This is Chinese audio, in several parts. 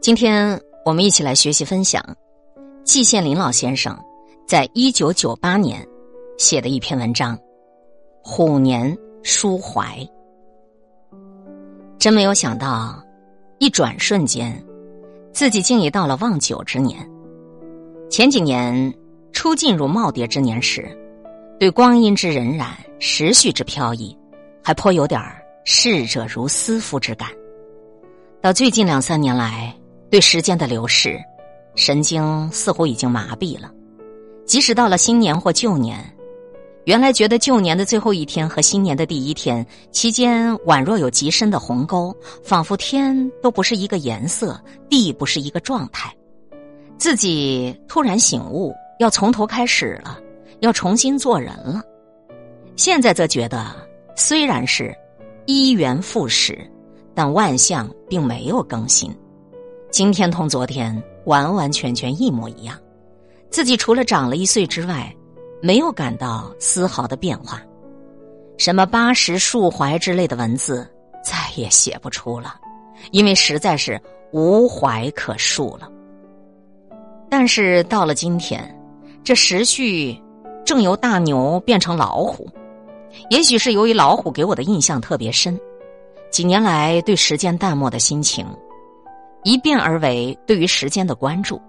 今天我们一起来学习分享季羡林老先生在一九九八年写的一篇文章《虎年抒怀》。真没有想到，一转瞬间，自己竟已到了忘九之年。前几年初进入耄耋之年时，对光阴之荏苒、时序之飘逸，还颇有点逝者如斯夫之感。到最近两三年来，对时间的流逝，神经似乎已经麻痹了。即使到了新年或旧年，原来觉得旧年的最后一天和新年的第一天期间宛若有极深的鸿沟，仿佛天都不是一个颜色，地不是一个状态。自己突然醒悟，要从头开始了，要重新做人了。现在则觉得，虽然是一元复始，但万象并没有更新。今天同昨天完完全全一模一样，自己除了长了一岁之外，没有感到丝毫的变化。什么八十述怀之类的文字再也写不出了，因为实在是无怀可述了。但是到了今天，这时序正由大牛变成老虎，也许是由于老虎给我的印象特别深，几年来对时间淡漠的心情。一变而为对于时间的关注，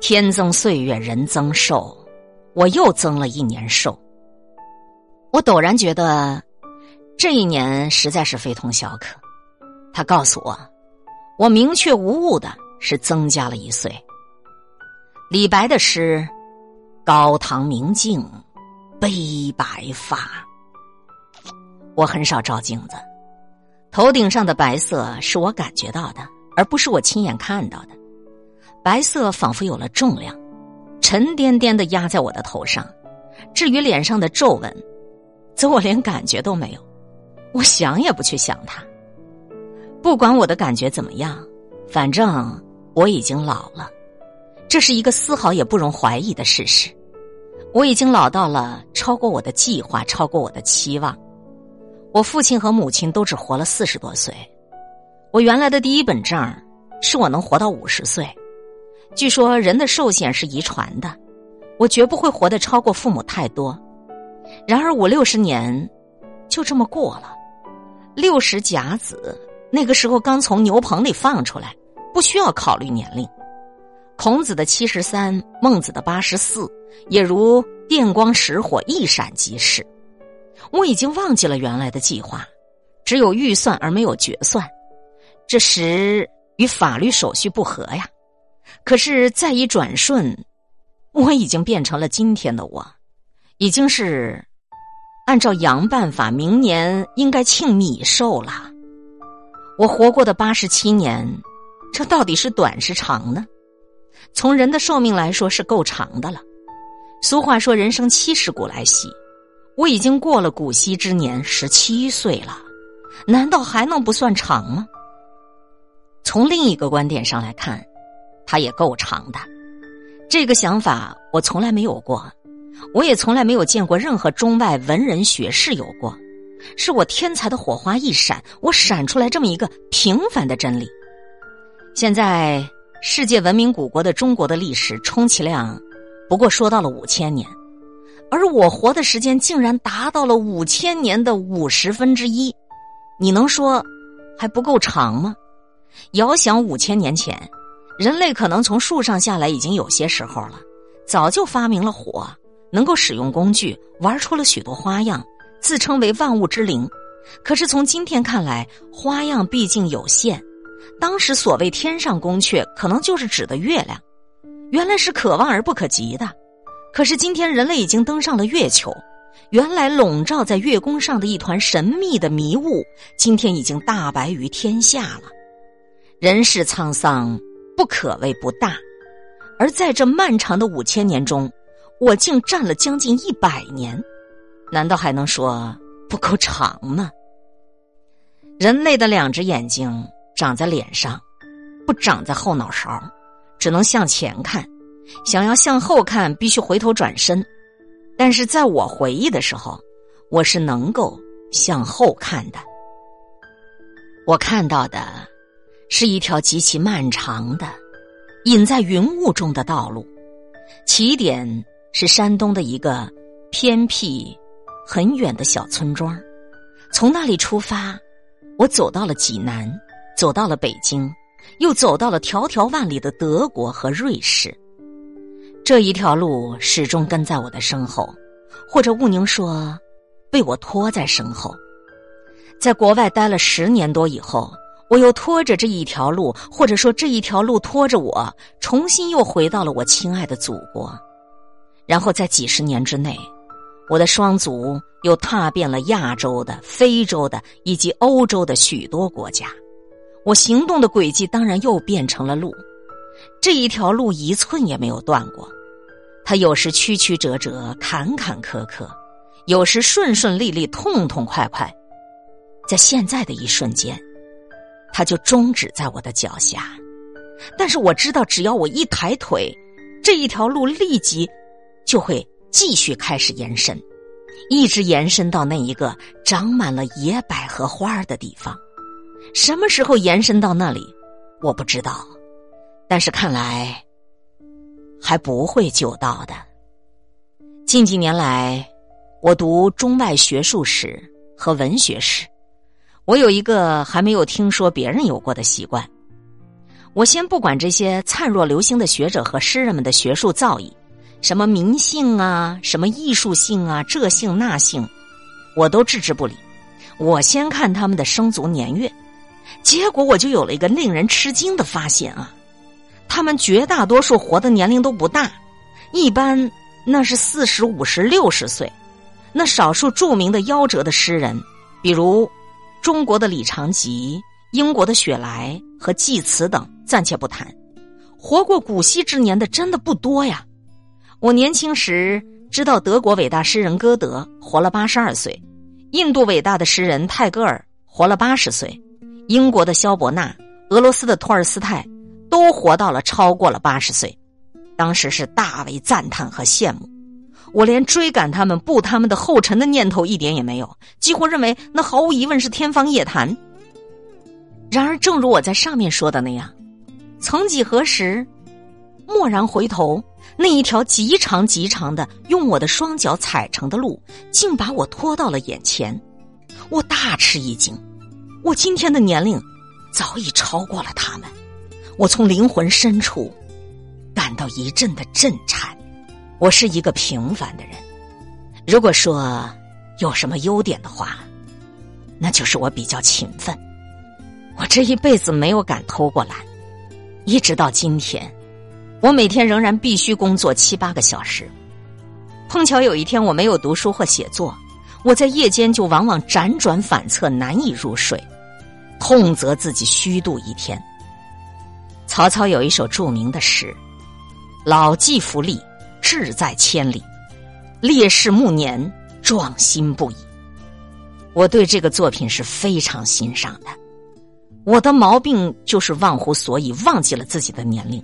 天增岁月人增寿，我又增了一年寿。我陡然觉得，这一年实在是非同小可。他告诉我，我明确无误的是增加了一岁。李白的诗：“高堂明镜悲白发。”我很少照镜子，头顶上的白色是我感觉到的。而不是我亲眼看到的，白色仿佛有了重量，沉甸甸的压在我的头上。至于脸上的皱纹，则我连感觉都没有，我想也不去想它。不管我的感觉怎么样，反正我已经老了，这是一个丝毫也不容怀疑的事实。我已经老到了超过我的计划，超过我的期望。我父亲和母亲都只活了四十多岁。我原来的第一本证是我能活到五十岁。据说人的寿限是遗传的，我绝不会活得超过父母太多。然而五六十年就这么过了。六十甲子那个时候刚从牛棚里放出来，不需要考虑年龄。孔子的七十三，孟子的八十四，也如电光石火，一闪即逝。我已经忘记了原来的计划，只有预算而没有决算。这时与法律手续不合呀，可是再一转瞬，我已经变成了今天的我，已经是按照阳办法，明年应该庆米寿了。我活过的八十七年，这到底是短是长呢？从人的寿命来说是够长的了。俗话说人生七十古来稀，我已经过了古稀之年，十七岁了，难道还能不算长吗？从另一个观点上来看，它也够长的。这个想法我从来没有过，我也从来没有见过任何中外文人学士有过。是我天才的火花一闪，我闪出来这么一个平凡的真理。现在世界文明古国的中国的历史，充其量不过说到了五千年，而我活的时间竟然达到了五千年的五十分之一，你能说还不够长吗？遥想五千年前，人类可能从树上下来已经有些时候了，早就发明了火，能够使用工具，玩出了许多花样，自称为万物之灵。可是从今天看来，花样毕竟有限。当时所谓天上宫阙，可能就是指的月亮，原来是可望而不可及的。可是今天人类已经登上了月球，原来笼罩在月宫上的一团神秘的迷雾，今天已经大白于天下了。人世沧桑，不可谓不大，而在这漫长的五千年中，我竟站了将近一百年，难道还能说不够长吗？人类的两只眼睛长在脸上，不长在后脑勺，只能向前看；想要向后看，必须回头转身。但是在我回忆的时候，我是能够向后看的。我看到的。是一条极其漫长的、隐在云雾中的道路。起点是山东的一个偏僻、很远的小村庄。从那里出发，我走到了济南，走到了北京，又走到了迢迢万里的德国和瑞士。这一条路始终跟在我的身后，或者毋宁说，被我拖在身后。在国外待了十年多以后，我又拖着这一条路，或者说这一条路拖着我，重新又回到了我亲爱的祖国。然后在几十年之内，我的双足又踏遍了亚洲的、非洲的以及欧洲的许多国家。我行动的轨迹当然又变成了路，这一条路一寸也没有断过。它有时曲曲折折、坎坎坷坷，有时顺顺利利、痛痛快快。在现在的一瞬间，它就终止在我的脚下。但是我知道，只要我一抬腿，这一条路立即就会继续开始延伸，一直延伸到那一个长满了野百合花的地方。什么时候延伸到那里，我不知道。但是看来还不会久到的。近几年来，我读中外学术史和文学史。我有一个还没有听说别人有过的习惯。我先不管这些灿若流星的学者和诗人们的学术造诣，什么名姓啊，什么艺术性啊，这姓那姓，我都置之不理。我先看他们的生卒年月，结果我就有了一个令人吃惊的发现啊！他们绝大多数活的年龄都不大，一般那是四十五十六十岁。那少数著名的夭折的诗人，比如。中国的李长吉、英国的雪莱和济慈等暂且不谈，活过古稀之年的真的不多呀。我年轻时知道德国伟大诗人歌德活了八十二岁，印度伟大的诗人泰戈尔活了八十岁，英国的萧伯纳、俄罗斯的托尔斯泰都活到了超过了八十岁，当时是大为赞叹和羡慕。我连追赶他们、步他们的后尘的念头一点也没有，几乎认为那毫无疑问是天方夜谭。然而，正如我在上面说的那样，曾几何时，蓦然回头，那一条极长极长的用我的双脚踩成的路，竟把我拖到了眼前。我大吃一惊，我今天的年龄早已超过了他们。我从灵魂深处感到一阵的震颤。我是一个平凡的人，如果说有什么优点的话，那就是我比较勤奋。我这一辈子没有敢偷过懒，一直到今天，我每天仍然必须工作七八个小时。碰巧有一天我没有读书或写作，我在夜间就往往辗转反侧，难以入睡，痛责自己虚度一天。曹操有一首著名的诗：“老骥伏枥。”志在千里，烈士暮年，壮心不已。我对这个作品是非常欣赏的。我的毛病就是忘乎所以，忘记了自己的年龄。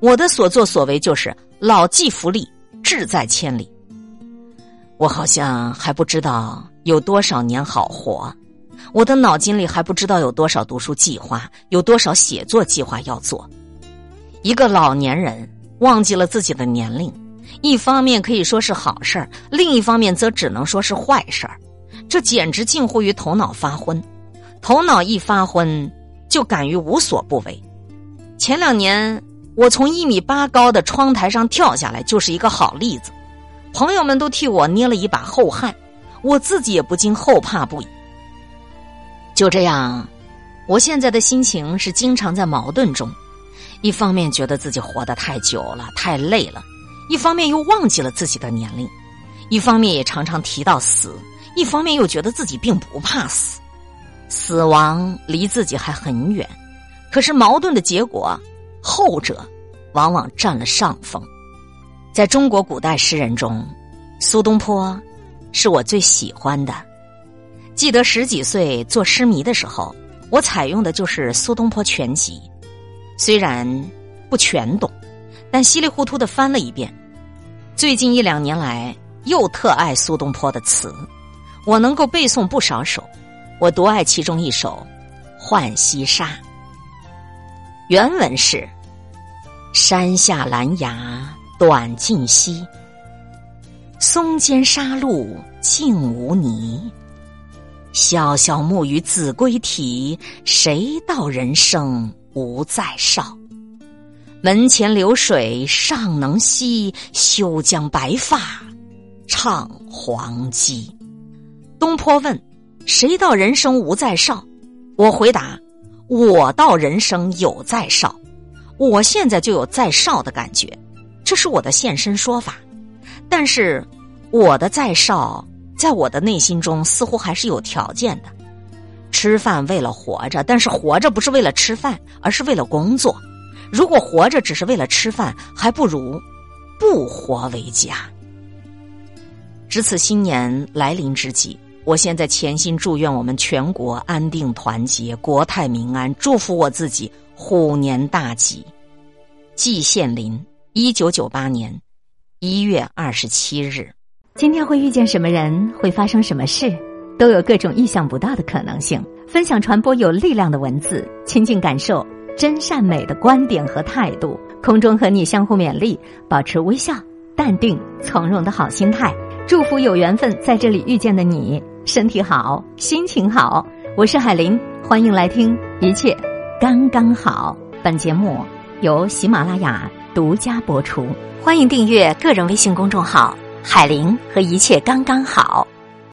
我的所作所为就是老骥伏枥，志在千里。我好像还不知道有多少年好活，我的脑筋里还不知道有多少读书计划，有多少写作计划要做。一个老年人忘记了自己的年龄。一方面可以说是好事儿，另一方面则只能说是坏事儿。这简直近乎于头脑发昏。头脑一发昏，就敢于无所不为。前两年我从一米八高的窗台上跳下来，就是一个好例子。朋友们都替我捏了一把后汗，我自己也不禁后怕不已。就这样，我现在的心情是经常在矛盾中：一方面觉得自己活得太久了，太累了。一方面又忘记了自己的年龄，一方面也常常提到死，一方面又觉得自己并不怕死，死亡离自己还很远。可是矛盾的结果，后者往往占了上风。在中国古代诗人中，苏东坡是我最喜欢的。记得十几岁做诗迷的时候，我采用的就是苏东坡全集，虽然不全懂，但稀里糊涂的翻了一遍。最近一两年来，又特爱苏东坡的词，我能够背诵不少首。我独爱其中一首《浣溪沙》：“原文是：“山下兰芽短浸溪，松间沙路净无泥。萧萧暮雨子规啼，谁道人生无再少？门前流水尚能西，休将白发唱黄鸡。”东坡问：“谁道人生无再少？”我回答：“我道人生有再少，我现在就有再少的感觉，这是我的现身说法。但是我的再少，在我的内心中似乎还是有条件的。吃饭为了活着，但是活着不是为了吃饭，而是为了工作。如果活着只是为了吃饭，还不如不活为佳。值此新年来临之际。”我现在潜心祝愿我们全国安定团结，国泰民安，祝福我自己虎年大吉。季羡林，一九九八年一月二十七日。今天会遇见什么人，会发生什么事，都有各种意想不到的可能性。分享传播有力量的文字，亲近感受真善美的观点和态度。空中和你相互勉励，保持微笑、淡定、从容的好心态。祝福有缘分在这里遇见的你。身体好，心情好。我是海林，欢迎来听，一切刚刚好。本节目由喜马拉雅独家播出，欢迎订阅个人微信公众号“海林”和“一切刚刚好”。